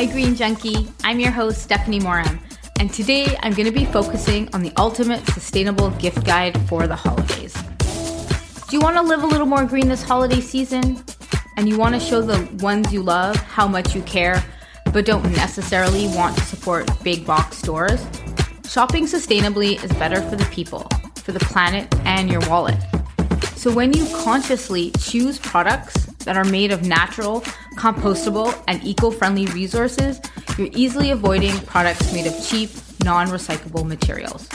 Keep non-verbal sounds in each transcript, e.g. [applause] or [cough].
Hi, Green Junkie. I'm your host, Stephanie Moram, and today I'm going to be focusing on the ultimate sustainable gift guide for the holidays. Do you want to live a little more green this holiday season? And you want to show the ones you love how much you care, but don't necessarily want to support big box stores? Shopping sustainably is better for the people, for the planet, and your wallet. So when you consciously choose products that are made of natural, compostable, and eco friendly resources, you're easily avoiding products made of cheap, non recyclable materials.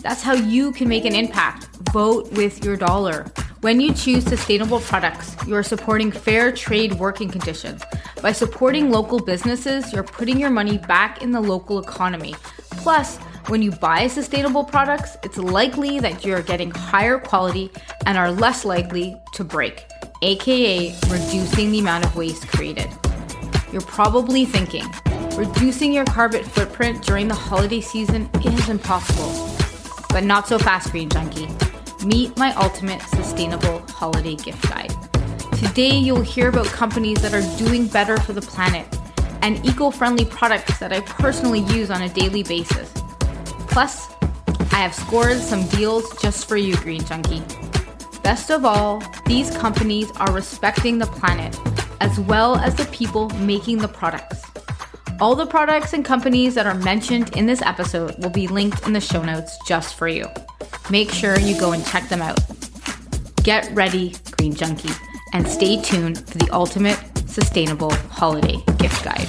That's how you can make an impact. Vote with your dollar. When you choose sustainable products, you are supporting fair trade working conditions. By supporting local businesses, you're putting your money back in the local economy. Plus, when you buy sustainable products, it's likely that you're getting higher quality and are less likely to break aka reducing the amount of waste created. You're probably thinking, reducing your carbon footprint during the holiday season is impossible. But not so fast, Green Junkie. Meet my ultimate sustainable holiday gift guide. Today, you'll hear about companies that are doing better for the planet and eco friendly products that I personally use on a daily basis. Plus, I have scored some deals just for you, Green Junkie. Best of all, these companies are respecting the planet as well as the people making the products. All the products and companies that are mentioned in this episode will be linked in the show notes just for you. Make sure you go and check them out. Get ready, Green Junkie, and stay tuned for the ultimate sustainable holiday gift guide.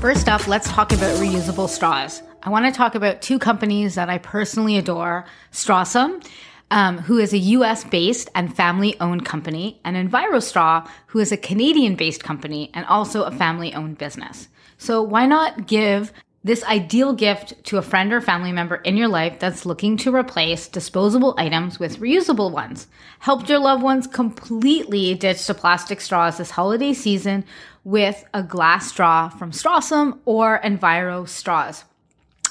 First up, let's talk about reusable straws. I want to talk about two companies that I personally adore Strawesome, um, who is a US based and family owned company, and EnviroStraw, who is a Canadian based company and also a family owned business. So, why not give this ideal gift to a friend or family member in your life that's looking to replace disposable items with reusable ones. Help your loved ones completely ditch the plastic straws this holiday season with a glass straw from Strawesome or Enviro straws.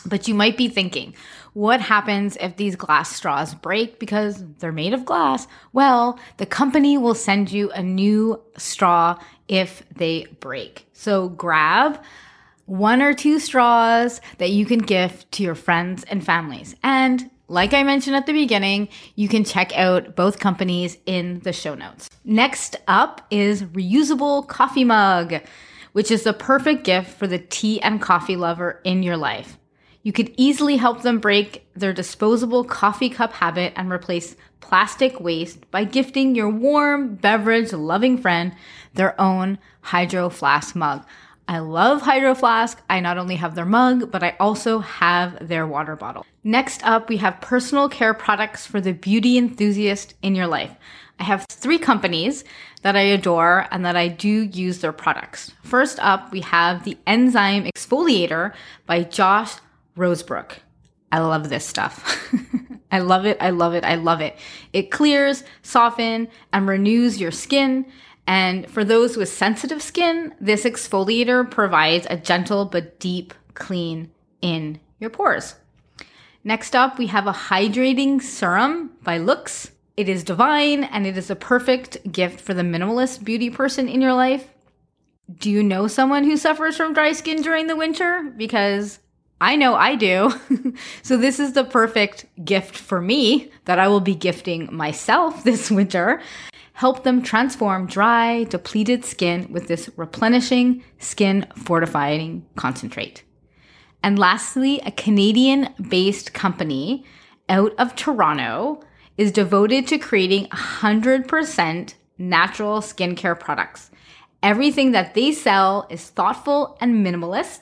But you might be thinking, what happens if these glass straws break because they're made of glass? Well, the company will send you a new straw if they break. So grab one or two straws that you can gift to your friends and families. And like I mentioned at the beginning, you can check out both companies in the show notes. Next up is reusable coffee mug, which is the perfect gift for the tea and coffee lover in your life. You could easily help them break their disposable coffee cup habit and replace plastic waste by gifting your warm beverage loving friend their own Hydro Flask mug. I love Hydro Flask. I not only have their mug, but I also have their water bottle. Next up, we have personal care products for the beauty enthusiast in your life. I have three companies that I adore and that I do use their products. First up, we have the Enzyme Exfoliator by Josh Rosebrook. I love this stuff. [laughs] I love it. I love it. I love it. It clears, softens, and renews your skin. And for those with sensitive skin, this exfoliator provides a gentle but deep clean in your pores. Next up, we have a hydrating serum by Lux. It is divine and it is a perfect gift for the minimalist beauty person in your life. Do you know someone who suffers from dry skin during the winter? Because I know I do. [laughs] so this is the perfect gift for me that I will be gifting myself this [laughs] winter. Help them transform dry, depleted skin with this replenishing skin fortifying concentrate. And lastly, a Canadian based company out of Toronto is devoted to creating 100% natural skincare products. Everything that they sell is thoughtful and minimalist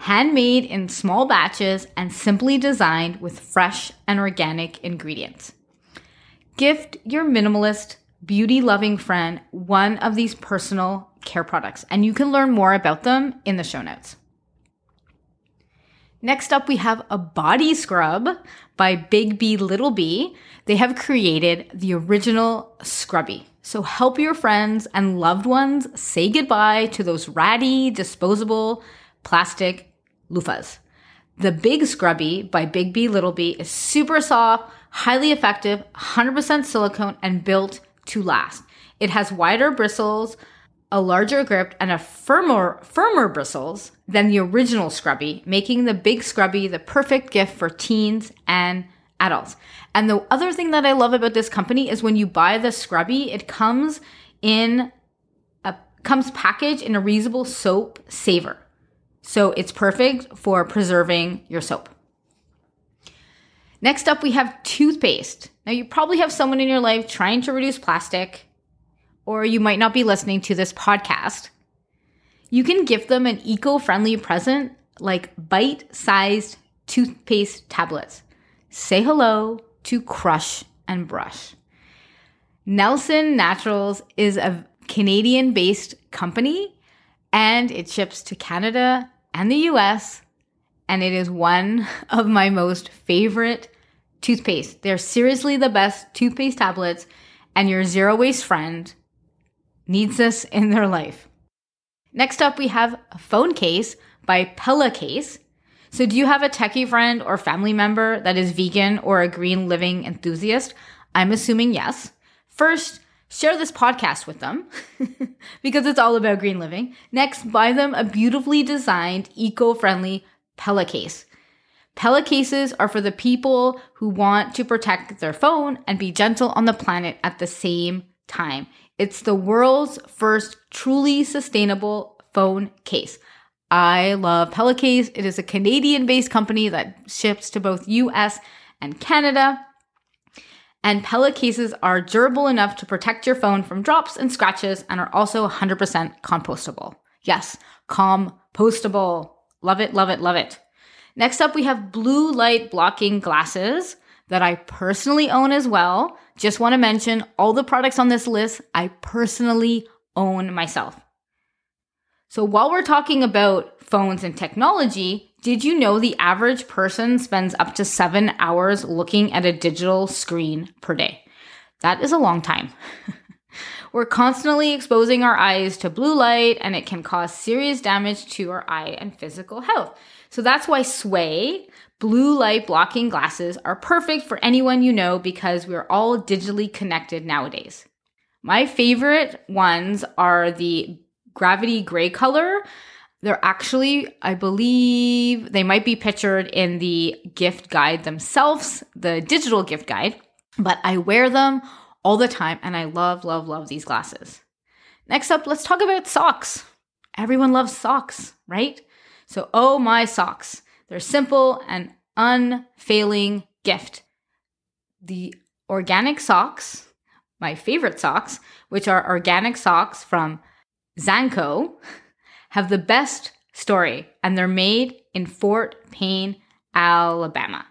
handmade in small batches and simply designed with fresh and organic ingredients. Gift your minimalist, beauty loving friend one of these personal care products, and you can learn more about them in the show notes. Next up, we have a body scrub by Big B Little B. They have created the original scrubby. So help your friends and loved ones say goodbye to those ratty, disposable plastic loofahs. The Big Scrubby by Big B Little B is super soft, highly effective, 100% silicone, and built to last. It has wider bristles, a larger grip, and a firmer, firmer bristles than the original Scrubby, making the big Scrubby the perfect gift for teens and adults. And the other thing that I love about this company is when you buy the Scrubby, it comes in a comes packaged in a reusable soap saver. So it's perfect for preserving your soap. Next up, we have toothpaste. Now, you probably have someone in your life trying to reduce plastic, or you might not be listening to this podcast. You can gift them an eco friendly present like bite sized toothpaste tablets. Say hello to Crush and Brush. Nelson Naturals is a Canadian based company and it ships to Canada and the US and it is one [laughs] of my most favorite toothpaste. They're seriously the best toothpaste tablets, and your zero waste friend needs this [laughs] in their life. Next up, we have a phone case by Pela Case. So, do you have a techie friend or family member that is vegan or a green living enthusiast? I'm assuming yes. First, share this podcast with them [laughs] because it's all about green living. Next, buy them a beautifully designed, eco friendly Pela case. Pela cases are for the people who want to protect their phone and be gentle on the planet at the same time. It's the world's first truly sustainable phone case. I love Pela Case. It is a Canadian based company that ships to both US and Canada. And Pela cases are durable enough to protect your phone from drops and scratches and are also 100% compostable. Yes, compostable. Love it, love it, love it. Next up, we have blue light blocking glasses that I personally own as well. Just want to mention all the products on this list I personally own myself. So while we're talking about phones and technology, did you know the average person spends up to seven hours looking at a digital screen per day? That is a long time. [laughs] We're constantly exposing our eyes to blue light and it can cause serious damage to our eye and physical health. So that's why Sway blue light blocking glasses are perfect for anyone you know because we're all digitally connected nowadays. My favorite ones are the gravity gray color. They're actually, I believe, they might be pictured in the gift guide themselves, the digital gift guide, but I wear them all the time, and I love, love, love these glasses. Next up, let's talk about socks. Everyone loves socks, right? So, oh my socks. They're simple and unfailing gift. The organic socks, my favorite socks, which are organic socks from Zkano, have the best story, and they're made in Fort Payne, Alabama.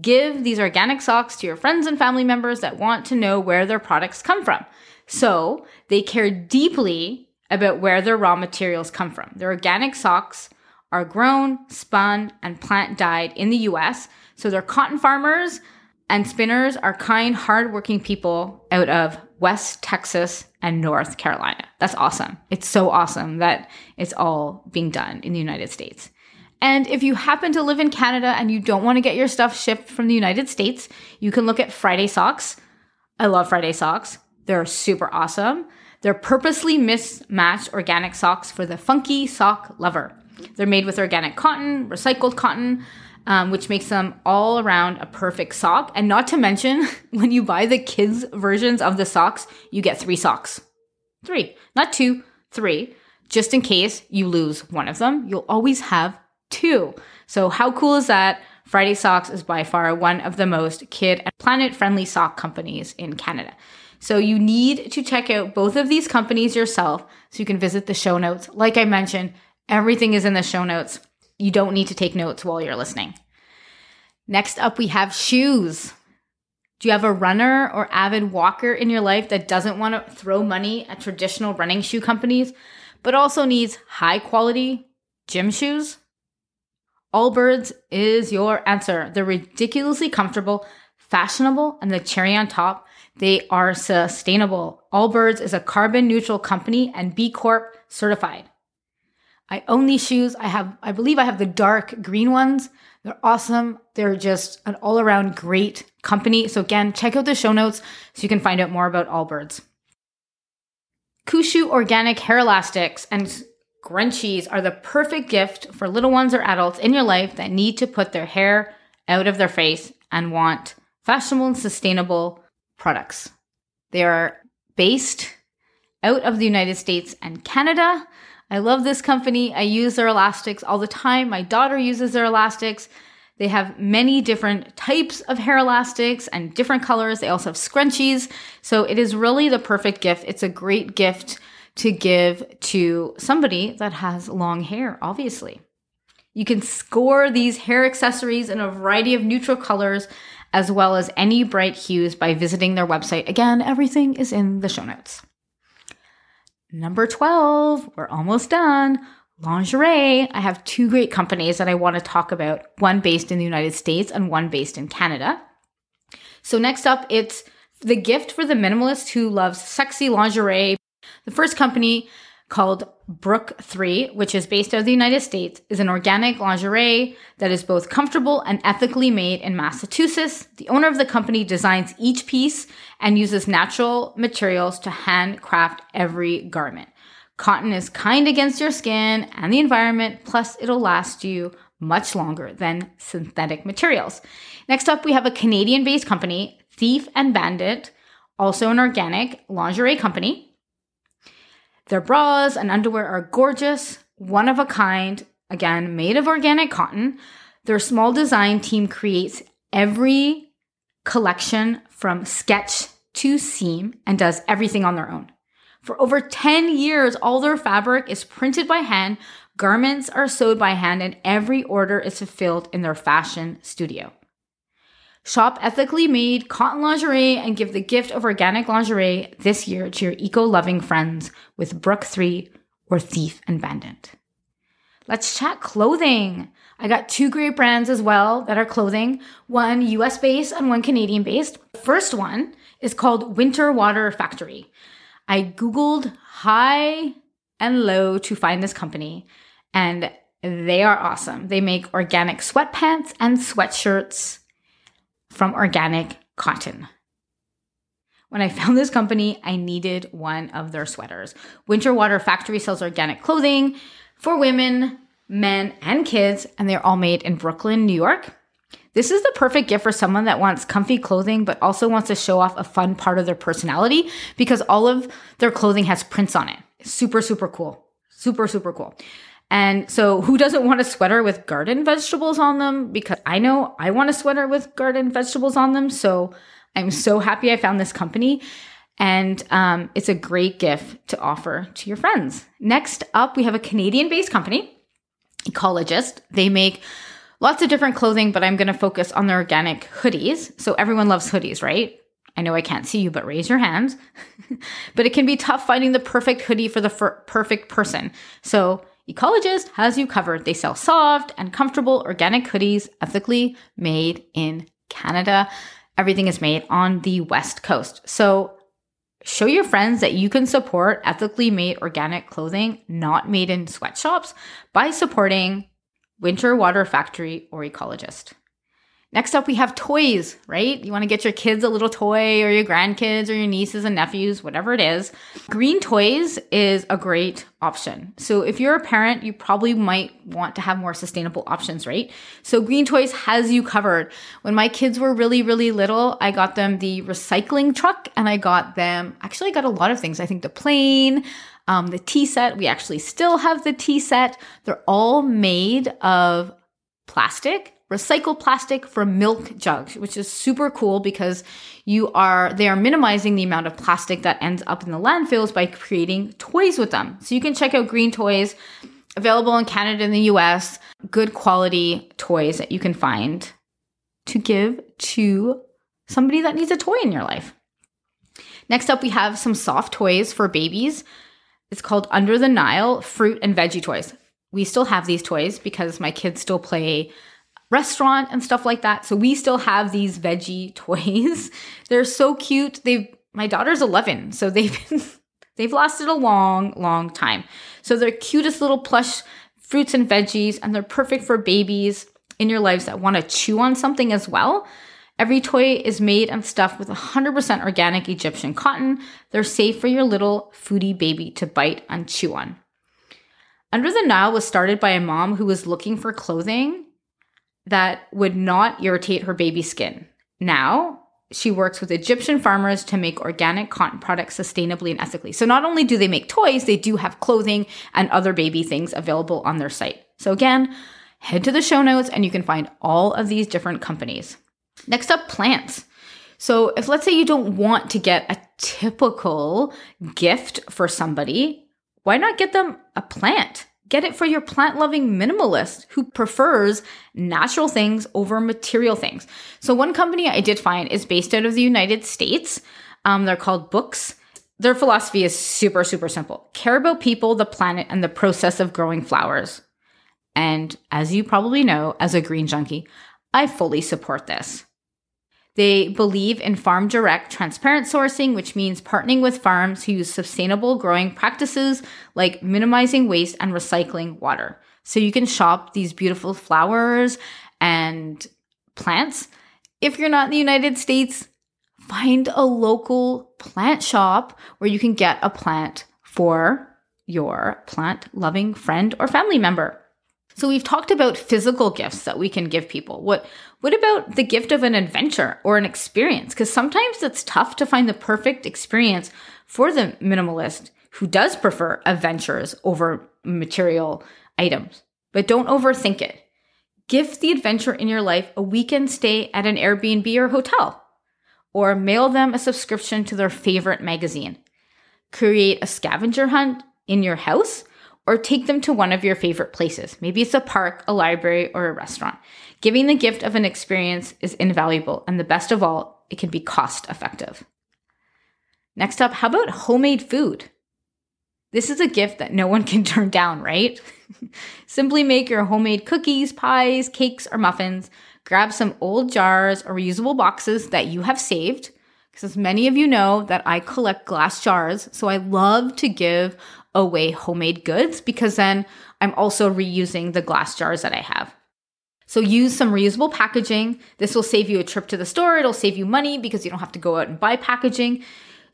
Give these organic socks to your friends and family members that want to know where their products come from. So they care deeply about where their raw materials come from. Their organic socks are grown, spun, and plant dyed in the US. So their cotton farmers and spinners are kind, hardworking people out of West Texas and North Carolina. That's awesome. It's so awesome that it's all being done in the United States. And if you happen to live in Canada and you don't want to get your stuff shipped from the United States, you can look at Friday Socks. I love Friday Socks. They're super awesome. They're purposely mismatched organic socks for the funky sock lover. They're made with organic cotton, recycled cotton, um, which makes them all around a perfect sock. And not to mention, [laughs] when you buy the kids' versions of the socks, you get three socks. Three, not two, three. Just in case you lose one of them, you'll always have two. So, how cool is that? Friday Socks is by far one of the most kid and planet friendly sock companies in Canada. So, you need to check out both of these companies yourself so you can visit the show notes. Like I mentioned, everything is in the show notes. You don't need to take notes while you're listening. Next up, we have shoes. Do you have a runner or avid walker in your life that doesn't want to throw money at traditional running shoe companies, but also needs high quality gym shoes? Allbirds is your answer. They're ridiculously comfortable, fashionable, and the cherry on top, they are sustainable. Allbirds is a carbon neutral company and B Corp certified. I own these shoes. I have, I believe I have the dark green ones. They're awesome. They're just an all around great company. So again, check out the show notes so you can find out more about Allbirds. Kooshoo organic hair elastics and scrunchies are the perfect gift for little ones or adults in your life that need to put their hair out of their face and want fashionable and sustainable products. They are based out of the United States and Canada. I love this company. I use their elastics all the time. My daughter uses their elastics. They have many different types of hair elastics and different colors. They also have scrunchies. So it is really the perfect gift. It's a great gift to give to somebody that has long hair, obviously. You can score these hair accessories in a variety of neutral colors as well as any bright hues by visiting their website. Again, everything is in the show notes. Number 12, we're almost done. Lingerie. I have two great companies that I want to talk about, one based in the United States and one based in Canada. So, next up, it's the gift for the minimalist who loves sexy lingerie. The first company called Brook There, which is based out of the United States, is an organic lingerie that is both comfortable and ethically made in Massachusetts. The owner of the company designs each piece and uses natural materials to handcraft every garment. Cotton is kind against your skin and the environment, plus, it'll last you much longer than synthetic materials. Next up, we have a Canadian based company, Thief and Bandit, also an organic lingerie company. Their bras and underwear are gorgeous, one of a kind, again, made of organic cotton. Their small design team creates every collection from sketch to seam and does everything on their own. For over 10 years, all their fabric is printed by hand, garments are sewed by hand, and every order is fulfilled in their fashion studio. Shop ethically made cotton lingerie and give the gift of organic lingerie this year to your eco loving friends with Brook There or Thief and Bandit. Let's chat clothing. I got two great brands as well that are clothing, one US based and one Canadian based. The First one is called Winter Water Factory. I Googled high and low to find this company, and they are awesome. They make organic sweatpants and sweatshirts from organic cotton. When I found this company, I needed one of their sweaters. Winter Water Factory sells organic clothing for women, men, and kids, and they're all made in Brooklyn, New York. This is the perfect gift for someone that wants comfy clothing but also wants to show off a fun part of their personality because all of their clothing has prints on it. Super, super cool. Super, super cool. And so, who doesn't want a sweater with garden vegetables on them? Because I know I want a sweater with garden vegetables on them. So, I'm so happy I found this company. And um, it's a great gift to offer to your friends. Next up, we have a Canadian based company, Ecologyst. They make lots of different clothing, but I'm going to focus on their organic hoodies. So, everyone loves hoodies, right? I know I can't see you, but raise your hands. [laughs] but it can be tough finding the perfect hoodie for the perfect person. So, Ecologyst has you covered. They sell soft and comfortable organic hoodies, ethically made in Canada. Everything is made on the West Coast. So show your friends that you can support ethically made organic clothing not made in sweatshops by supporting Winter Water Factory or Ecologyst. Next up, we have toys, right? You want to get your kids a little toy or your grandkids or your nieces and nephews, whatever it is. Green toys is a great option. So if you're a parent, you probably might want to have more sustainable options, right? So Green Toys has you covered. When my kids were really, really little, I got them the recycling truck and I got them, actually, I got a lot of things. I think the plane, um, the tea set. We actually still have the tea set. They're all made of plastic recycled plastic from milk jugs, which is super cool because you are they are minimizing the amount of plastic that ends up in the landfills by creating toys with them. So you can check out Green Toys available in Canada and the US, good quality toys that you can find to give to somebody that needs a toy in your life. Next up we have some soft toys for babies. It's called Under the Nile fruit and veggie toys. We still have these toys because my kids still play restaurant and stuff like that. So we still have these veggie [laughs] toys. They're so cute. They've my daughter's 11, so they've been [laughs] they've lasted a long, long time. So they're cutest little plush fruits and veggies and they're perfect for babies in your lives that want to chew on something as well. Every toy is made and stuffed with 100% organic Egyptian cotton. They're safe for your little foodie baby to bite and chew on. Under the Nile was started by a mom who was looking for clothing that would not irritate her baby skin. Now, she works with Egyptian farmers to make organic cotton products sustainably and ethically. So not only do they make toys, they do have clothing and other baby things available on their site. So again, head to the show notes and you can find all of these different companies. Next up, plants. So if let's say you don't want to get a typical gift for somebody, why not get them a plant? Get it for your plant loving minimalist who prefers natural things over material things. So, one company I did find is based out of the United States. Um, they're called Bouqs. Their philosophy is super, super simple care about people, the planet, and the process of growing flowers. And as you probably know, as a green junkie, I fully support this. They believe in farm direct transparent sourcing, which means partnering with farms who use sustainable growing practices like minimizing waste and recycling water. So you can shop these beautiful flowers and plants. If you're not in the United States, find a local plant shop where you can get a plant for your plant loving friend or family member. So we've talked about physical gifts that we can give people. What what about the gift of an adventure or an experience? Cuz sometimes it's tough to find the perfect experience for the minimalist who does prefer adventures over material items. But don't overthink it. Gift the adventure in your life a weekend stay at an Airbnb or hotel or mail them a subscription to their favorite magazine. Create a scavenger hunt in your house or take them to one of your favorite places. Maybe it's a park, a library, or a restaurant. Giving the gift of an experience is invaluable, and the best of all, it can be cost effective. Next up, how about homemade food? This is a gift that no one [laughs] can turn down, right? [laughs] Simply make your homemade cookies, pies, cakes, or muffins. Grab some old jars or reusable boxes that you have saved. Because as many of you know that I collect glass jars, so I love to give away homemade goods because then I'm also reusing the glass jars that I have. So use some reusable packaging. This will save you a trip to the store. It'll save you money because you don't have to go out and buy packaging.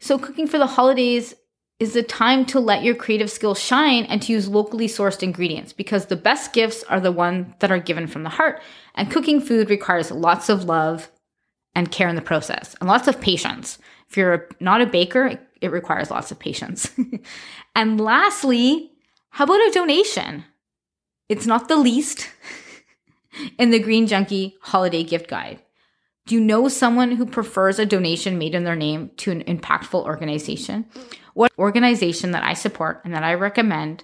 So cooking for the holidays is the time to let your creative skills shine and to use locally sourced ingredients because the best gifts are the ones that are given from the heart. And cooking food requires lots of love and care in the process and lots of patience. If you're not a baker, it requires lots of patience. [laughs] and lastly, how about a donation? It's not the least [laughs] in the Green Junkie Holiday Gift Guide. Do you know someone who prefers a donation made in their name to an impactful organization? What organization that I support and that I recommend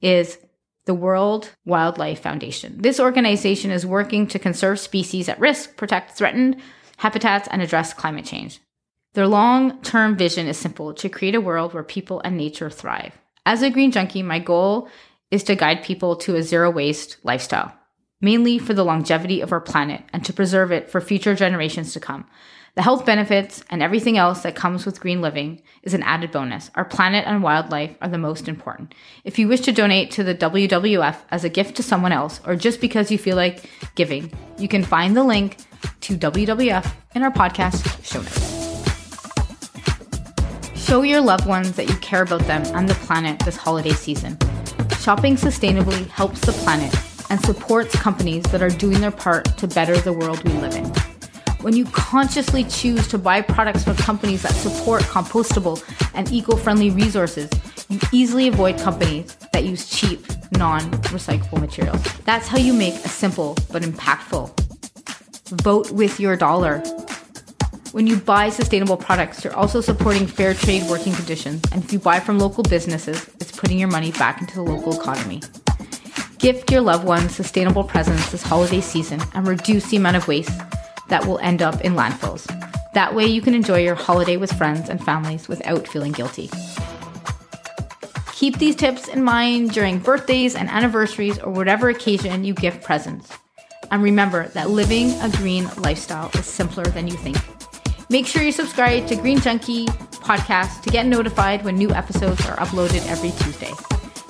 is the World Wildlife Foundation. This organization is working to conserve species at risk, protect threatened habitats, and address climate change. Their long term vision is simple to create a world where people and nature thrive. As a green junkie, my goal is to guide people to a zero waste lifestyle, mainly for the longevity of our planet and to preserve it for future generations to come. The health benefits and everything else that comes with green living is an added bonus. Our planet and wildlife are the most important. If you wish to donate to the WWF as a gift to someone else or just because you feel like giving, you can find the link to WWF in our podcast show notes. Show your loved ones that you care about them and the planet this holiday season. Shopping sustainably helps the planet and supports companies that are doing their part to better the world we live in. When you consciously choose to buy products from companies that support compostable and eco friendly resources, you easily avoid companies that use cheap, non recyclable materials. That's how you make a simple but impactful. Vote with your dollar when you buy sustainable products, you're also supporting fair trade working conditions. And if you buy from local businesses, it's putting your money back into the local economy. Gift your loved ones sustainable presents this holiday season and reduce the amount of waste that will end up in landfills. That way, you can enjoy your holiday with friends and families without feeling guilty. Keep these tips in mind during birthdays and anniversaries or whatever occasion you gift presents. And remember that living a green lifestyle is simpler than you think. Make sure you subscribe to Green Junkie podcast to get notified when new episodes are uploaded every Tuesday.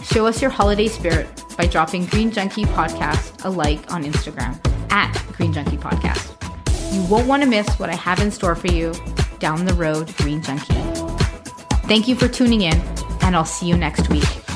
Show us your holiday spirit by dropping Green Junkie podcast a like on Instagram at Green Junkie Podcast. You won't want to miss what I have in store for you down the road, Green Junkie. Thank you for tuning in, and I'll see you next week.